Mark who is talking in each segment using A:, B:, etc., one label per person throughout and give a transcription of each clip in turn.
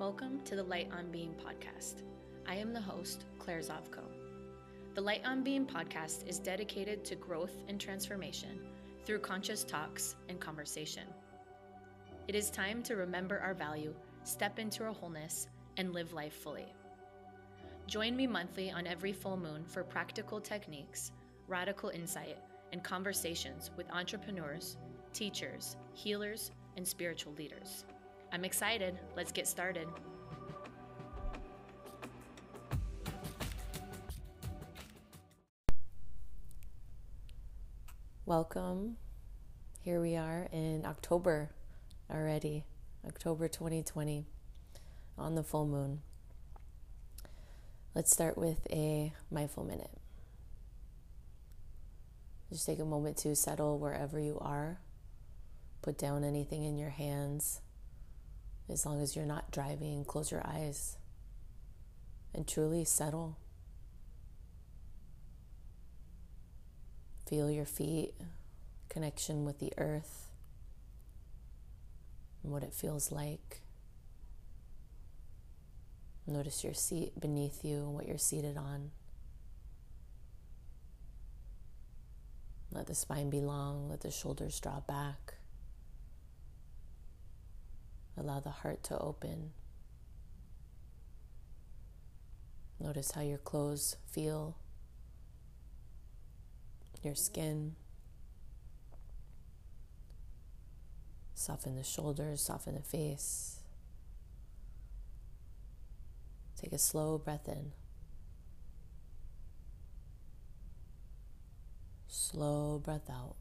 A: Welcome to the Light on Being podcast. I am the host, Claire Zavko. The Light on Being podcast is dedicated to growth and transformation through conscious talks and conversation. It is time to remember our value, step into our wholeness, and live life fully. Join me monthly on every full moon for practical techniques, radical insight, and conversations with entrepreneurs, teachers, healers, and spiritual leaders. I'm excited. Let's get started.
B: Welcome. Here we are in October already, October 2020, on the full moon. Let's start with a mindful minute. Just take a moment to settle wherever you are. Put down anything in your hands. As long as you're not driving, close your eyes and truly settle. Feel your feet, connection with the earth, and what it feels like. Notice your seat beneath you and what you're seated on. Let the spine be long, let the shoulders draw back. Allow the heart to open. Notice how your clothes feel, your skin. Soften the shoulders, soften the face. Take a slow breath in. Slow breath out.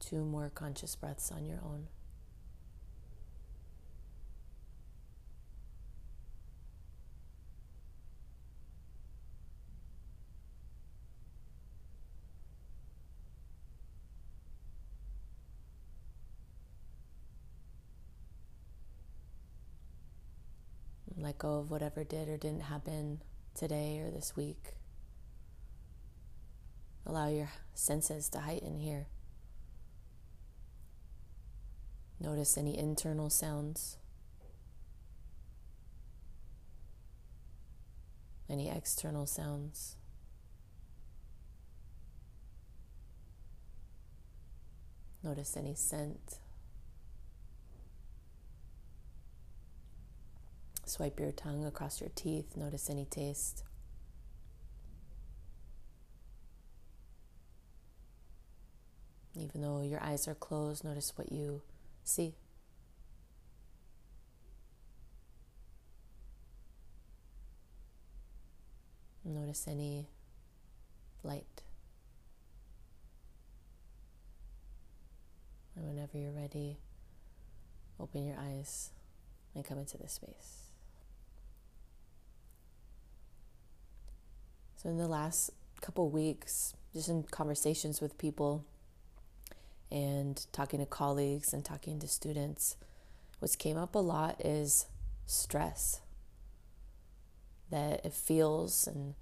B: Two more conscious breaths on your own. let go of whatever did or didn't happen today or this week. Allow your senses to heighten here. Notice any internal sounds, any external sounds. Notice any scent. Swipe your tongue across your teeth. Notice any taste. Even though your eyes are closed, notice what you see. Notice any light. And whenever you're ready, open your eyes and come into this space. So, in the last couple weeks, just in conversations with people and talking to colleagues and talking to students, what's came up a lot is stress. That it feels and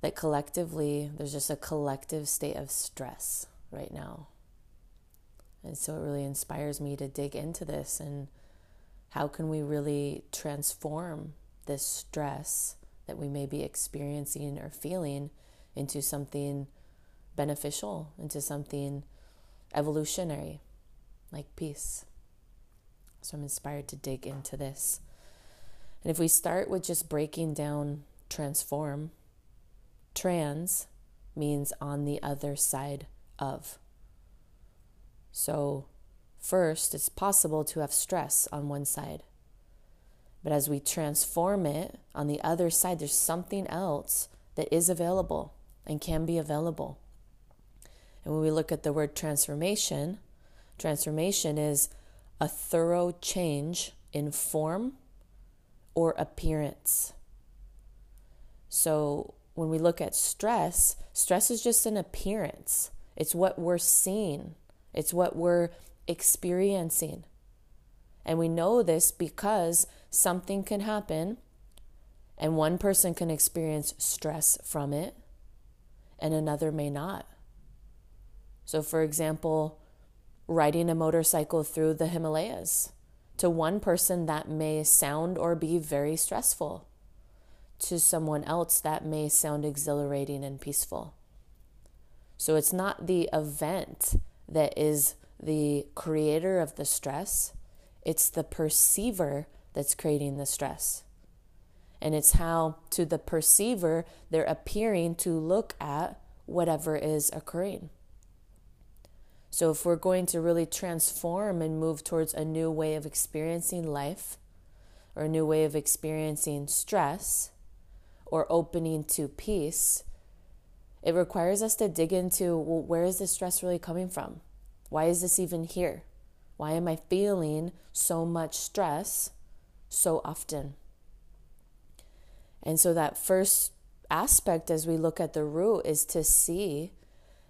B: that collectively there's just a collective state of stress right now. And so it really inspires me to dig into this and how can we really transform this stress that we may be experiencing or feeling into something beneficial, into something evolutionary, like peace. So I'm inspired to dig into this. And if we start with just breaking down transform, trans means on the other side of. So, first, it's possible to have stress on one side. But as we transform it on the other side, there's something else that is available and can be available. And when we look at the word transformation, transformation is a thorough change in form or appearance. So when we look at stress, stress is just an appearance, it's what we're seeing, it's what we're experiencing. And we know this because something can happen and one person can experience stress from it and another may not. So, for example, riding a motorcycle through the Himalayas. To one person, that may sound or be very stressful. To someone else, that may sound exhilarating and peaceful. So it's not the event that is the creator of the stress, it's the perceiver that's creating the stress. And it's how, to the perceiver, they're appearing to look at whatever is occurring. So, if we're going to really transform and move towards a new way of experiencing life, or a new way of experiencing stress, or opening to peace, it requires us to dig into well, where is this stress really coming from? Why is this even here? Why am I feeling so much stress so often? And so, that first aspect as we look at the root is to see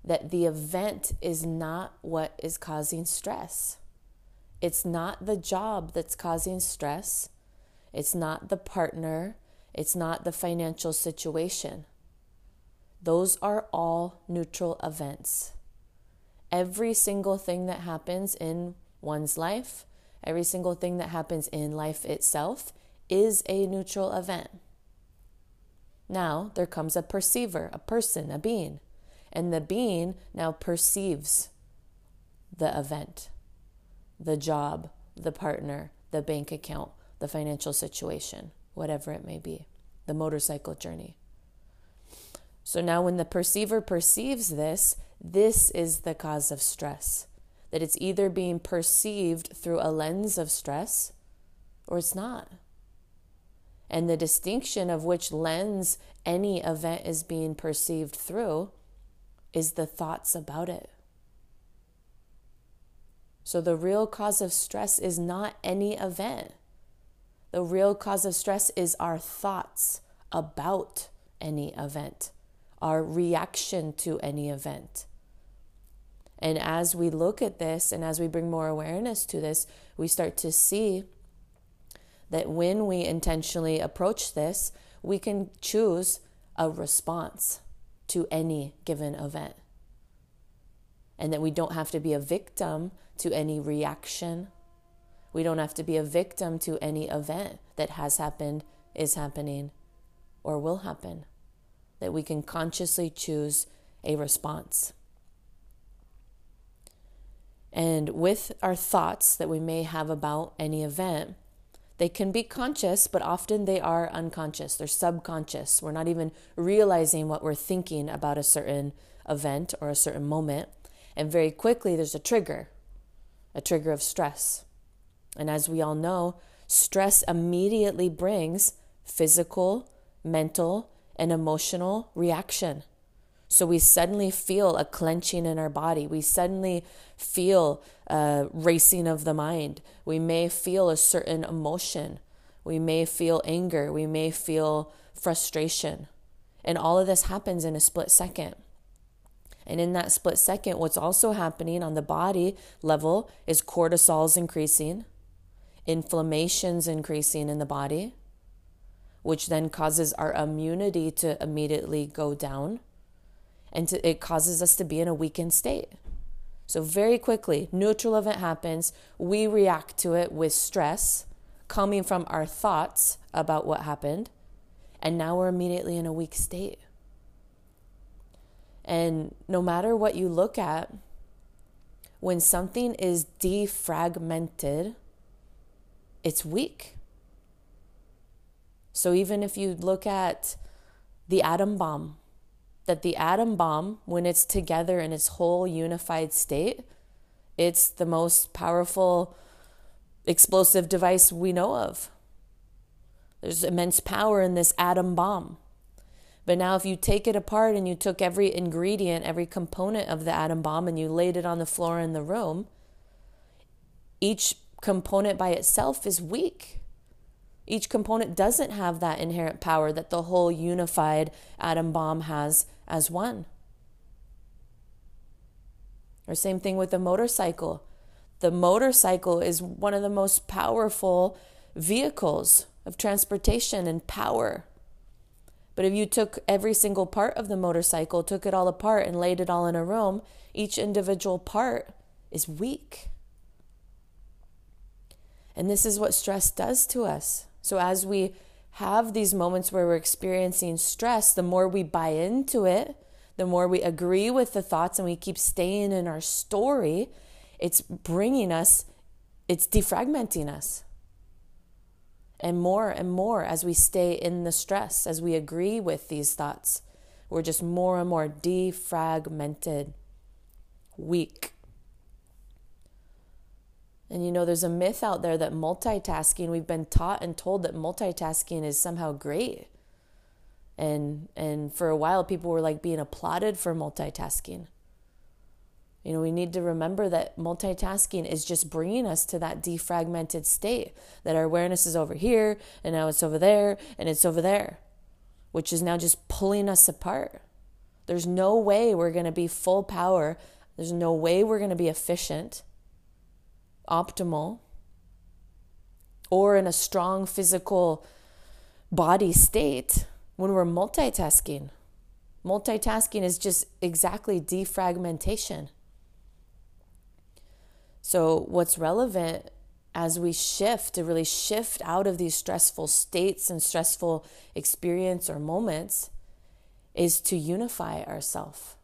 B: that the event is not what is causing stress. It's not the job that's causing stress. It's not the partner. It's not the financial situation. Those are all neutral events. Every single thing that happens in one's life, every single thing that happens in life itself, is a neutral event. Now there comes a perceiver, a person, a being. And the being now perceives the event, the job, the partner, the bank account, the financial situation, whatever it may be, the motorcycle journey. So now, when the perceiver perceives this, this is the cause of stress. That it's either being perceived through a lens of stress or it's not and the distinction of which lens any event is being perceived through is the thoughts about it. So, the real cause of stress is not any event. The real cause of stress is our thoughts about any event, our reaction to any event. And as we look at this and as we bring more awareness to this, we start to see that when we intentionally approach this, we can choose a response to any given event. And that we don't have to be a victim to any reaction. We don't have to be a victim to any event that has happened, is happening, or will happen. That we can consciously choose a response. And with our thoughts that we may have about any event, they can be conscious, but often they are unconscious. They're subconscious. We're not even realizing what we're thinking about a certain event or a certain moment. And very quickly, there's a trigger, a trigger of stress. And as we all know, stress immediately brings physical, mental, and emotional reaction. So we suddenly feel a clenching in our body. We suddenly feel a racing of the mind. We may feel a certain emotion. We may feel anger. We may feel frustration. And all of this happens in a split second. And in that split second, what's also happening on the body level is cortisol's increasing, inflammation's increasing in the body, which then causes our immunity to immediately go down and to, it causes us to be in a weakened state. So, very quickly, neutral event happens. We react to it with stress coming from our thoughts about what happened. And now we're immediately in a weak state. And no matter what you look at, when something is defragmented, it's weak. So, even if you look at the atom bomb, that the atom bomb, when it's together in its whole unified state, it's the most powerful explosive device we know of. There's immense power in this atom bomb. But now, if you take it apart and you took every ingredient, every component of the atom bomb, and you laid it on the floor in the room, each component by itself is weak. Each component doesn't have that inherent power that the whole unified atom bomb has as one. Or, same thing with the motorcycle. The motorcycle is one of the most powerful vehicles of transportation and power. But if you took every single part of the motorcycle, took it all apart, and laid it all in a room, each individual part is weak. And this is what stress does to us. So, as we have these moments where we're experiencing stress, the more we buy into it, the more we agree with the thoughts and we keep staying in our story, it's bringing us, it's defragmenting us. And more and more as we stay in the stress, as we agree with these thoughts, we're just more and more defragmented, weak. And you know, there's a myth out there that multitasking, we've been taught and told that multitasking is somehow great. And and for a while people were like being applauded for multitasking. You know, we need to remember that multitasking is just bringing us to that defragmented state that our awareness is over here and now it's over there and it's over there, which is now just pulling us apart. There's no way we're going to be full power. There's no way we're going to be efficient optimal or in a strong physical body state when we're multitasking. Multitasking is just exactly defragmentation. So, what's relevant as we shift to really shift out of these stressful states and stressful experience or moments is to unify ourself,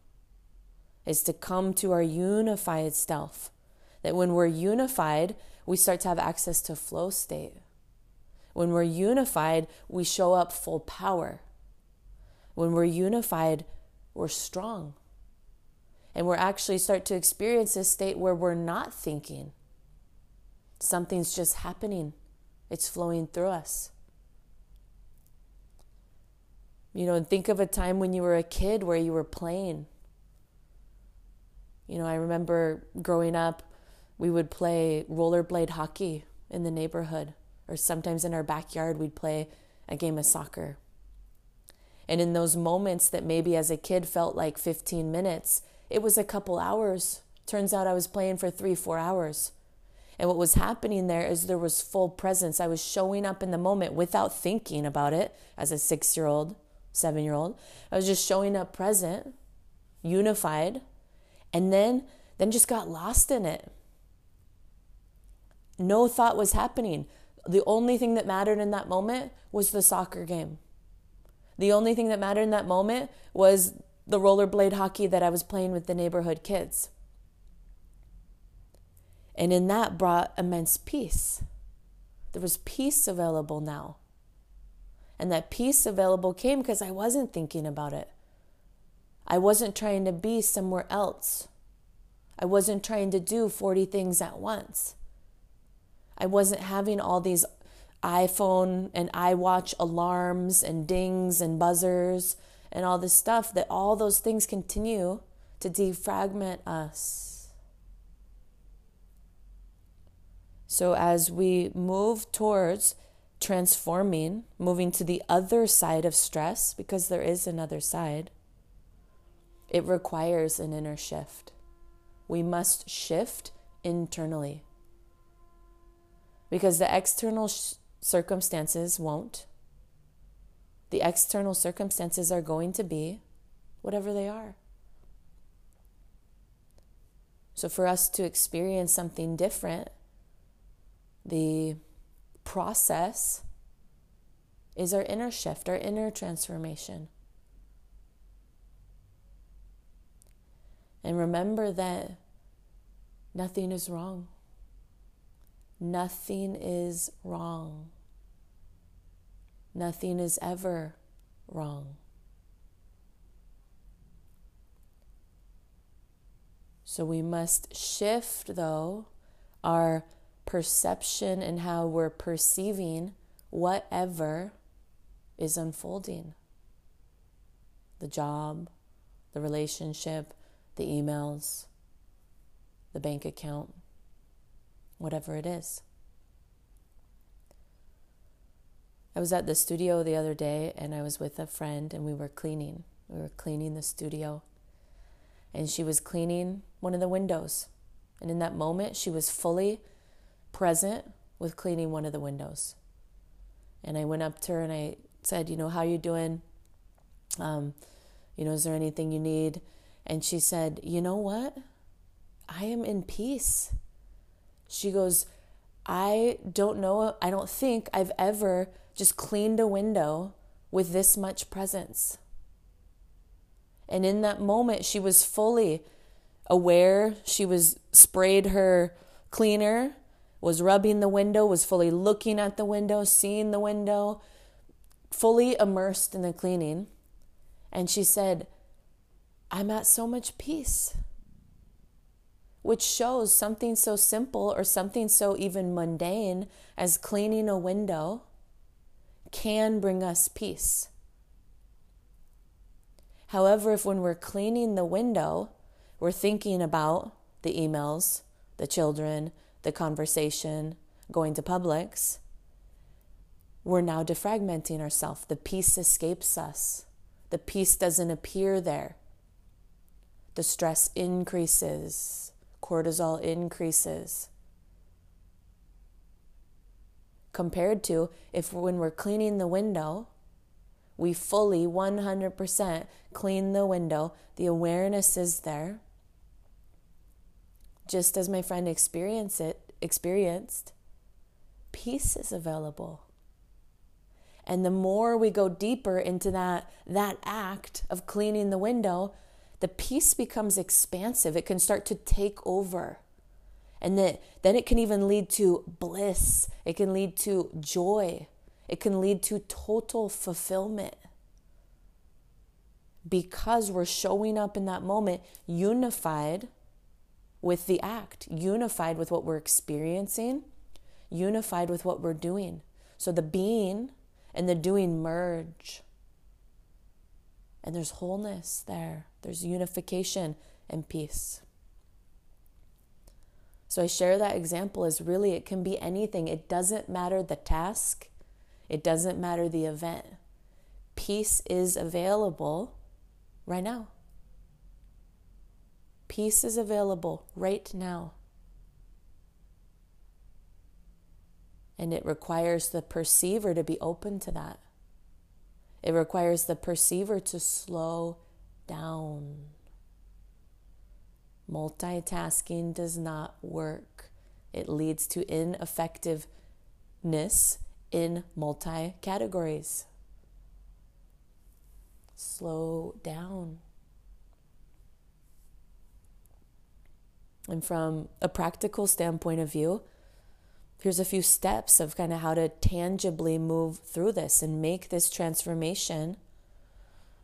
B: is to come to our unified self that when we're unified, we start to have access to flow state. When we're unified, we show up full power. When we're unified, we're strong. And we're actually start to experience this state where we're not thinking. Something's just happening. It's flowing through us. You know, and think of a time when you were a kid where you were playing. You know, I remember growing up, we would play rollerblade hockey in the neighborhood, or sometimes in our backyard, we'd play a game of soccer. And in those moments that maybe as a kid felt like 15 minutes, it was a couple hours. Turns out I was playing for three, four hours. And what was happening there is there was full presence. I was showing up in the moment without thinking about it as a six year old, seven year old. I was just showing up present, unified, and then then just got lost in it. No thought was happening. The only thing that mattered in that moment was the soccer game. The only thing that mattered in that moment was the rollerblade hockey that I was playing with the neighborhood kids. And in that brought immense peace. There was peace available now. And that peace available came because I wasn't thinking about it. I wasn't trying to be somewhere else. I wasn't trying to do 40 things at once. I wasn't having all these iPhone and iWatch alarms and dings and buzzers and all this stuff that all those things continue to defragment us. So as we move towards transforming, moving to the other side of stress, because there is another side, it requires an inner shift. We must shift internally because the external sh- circumstances won't. The external circumstances are going to be whatever they are. So, for us to experience something different, the process is our inner shift, our inner transformation. And remember that nothing is wrong. Nothing is wrong. Nothing is ever wrong. So we must shift, though, our perception and how we're perceiving whatever is unfolding the job, the relationship, the emails, the bank account whatever it is. I was at the studio the other day and I was with a friend and we were cleaning. We were cleaning the studio. And she was cleaning one of the windows. And in that moment, she was fully present with cleaning one of the windows. And I went up to her and I said, You know, how you doing? Um, you know, is there anything you need? And she said, You know what? I am in peace. She goes, I don't know, I don't think I've ever just cleaned a window with this much presence. And in that moment, she was fully aware. She was sprayed her cleaner, was rubbing the window, was fully looking at the window, seeing the window, fully immersed in the cleaning. And she said, I'm at so much peace which shows something so simple or something so even mundane as cleaning a window can bring us peace. However, if when we're cleaning the window, we're thinking about the emails, the children, the conversation, going to Publix, we're now defragmenting ourselves. The peace escapes us. The peace doesn't appear there. The stress increases cortisol increases. Compared to if when we're cleaning the window, we fully 100% clean the window, the awareness is there. Just as my friend experienced it, experienced, peace is available. And the more we go deeper into that, that act of cleaning the window, the peace becomes expansive. It can start to take over. And then, then it can even lead to bliss. It can lead to joy. It can lead to total fulfillment. Because we're showing up in that moment unified with the act, unified with what we're experiencing, unified with what we're doing. So the being and the doing merge. And there's wholeness there, there's unification and peace. So I share that example as really it can be anything. It doesn't matter the task, it doesn't matter the event. Peace is available right now. Peace is available right now. And it requires the perceiver to be open to that. It requires the perceiver to slow down. Multitasking does not work. It leads to ineffectiveness in multi categories. Slow down. And from a practical standpoint of view, here's a few steps of kind of how to tangibly move through this and make this transformation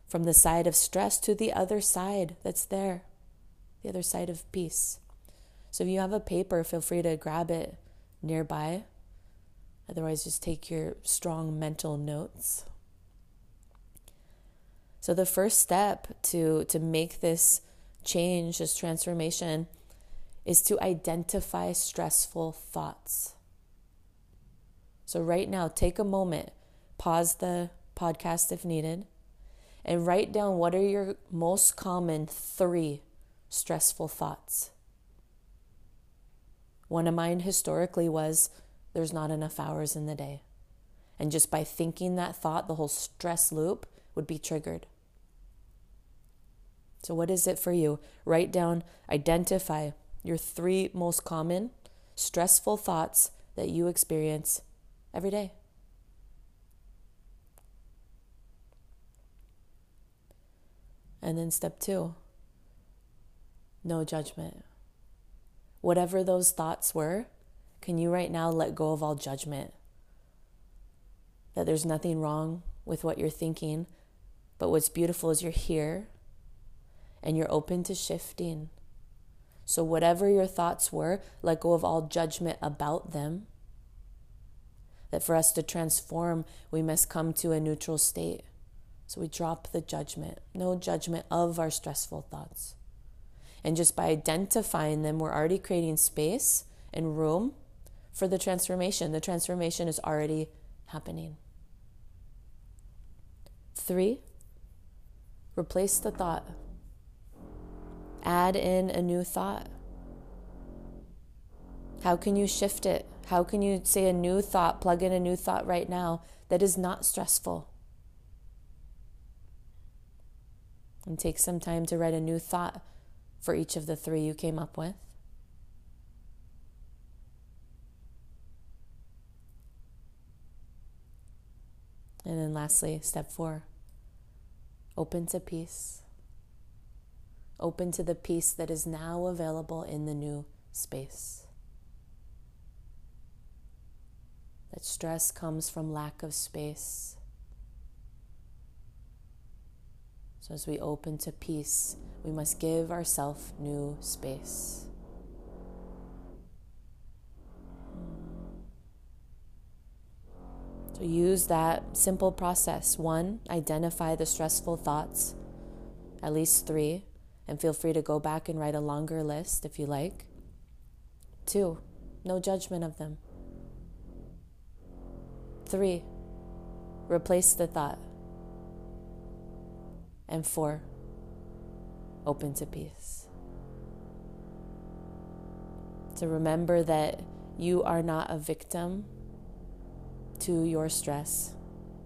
B: from the side of stress to the other side that's there, the other side of peace. So if you have a paper, feel free to grab it nearby. Otherwise, just take your strong mental notes. So the first step to to make this change, this transformation, is to identify stressful thoughts. So, right now, take a moment, pause the podcast if needed, and write down what are your most common three stressful thoughts. One of mine historically was there's not enough hours in the day. And just by thinking that thought, the whole stress loop would be triggered. So, what is it for you? Write down, identify your three most common stressful thoughts that you experience every day. And then step two no judgment. Whatever those thoughts were, can you right now let go of all judgment? That there's nothing wrong with what you're thinking, but what's beautiful is you're here and you're open to shifting. So, whatever your thoughts were, let go of all judgment about them that for us to transform, we must come to a neutral state. So we drop the judgment, no judgment of our stressful thoughts. And just by identifying them, we're already creating space and room for the transformation. The transformation is already happening. Three, replace the thought, add in a new thought. How can you shift it? How can you say a new thought, plug in a new thought right now that is not stressful? And take some time to write a new thought for each of the three you came up with. And then, lastly, step four open to peace. Open to the peace that is now available in the new space. That stress comes from lack of space. So, as we open to peace, we must give ourselves new space. So, use that simple process. One, identify the stressful thoughts, at least three, and feel free to go back and write a longer list if you like. Two, no judgment of them. Three, replace the thought. And four, open to peace. To remember that you are not a victim to your stress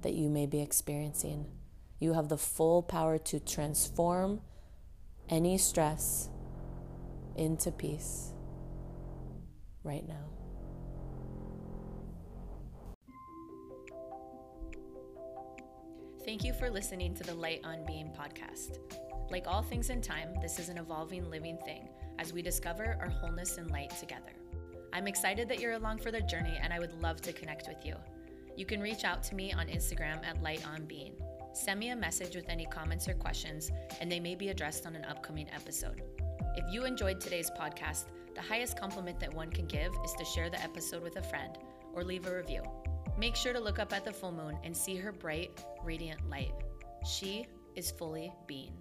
B: that you may be experiencing. You have the full power to transform any stress into peace right now.
A: Thank you for listening to the Light on Being podcast. Like all things in time, this is an evolving living thing as we discover our wholeness and light together. I'm excited that you're along for the journey and I would love to connect with you. You can reach out to me on Instagram at Light on Being. Send me a message with any comments or questions, and they may be addressed on an upcoming episode. If you enjoyed today's podcast, the highest compliment that one can give is to share the episode with a friend or leave a review. Make sure to look up at the full moon and see her bright, radiant light. She is fully being.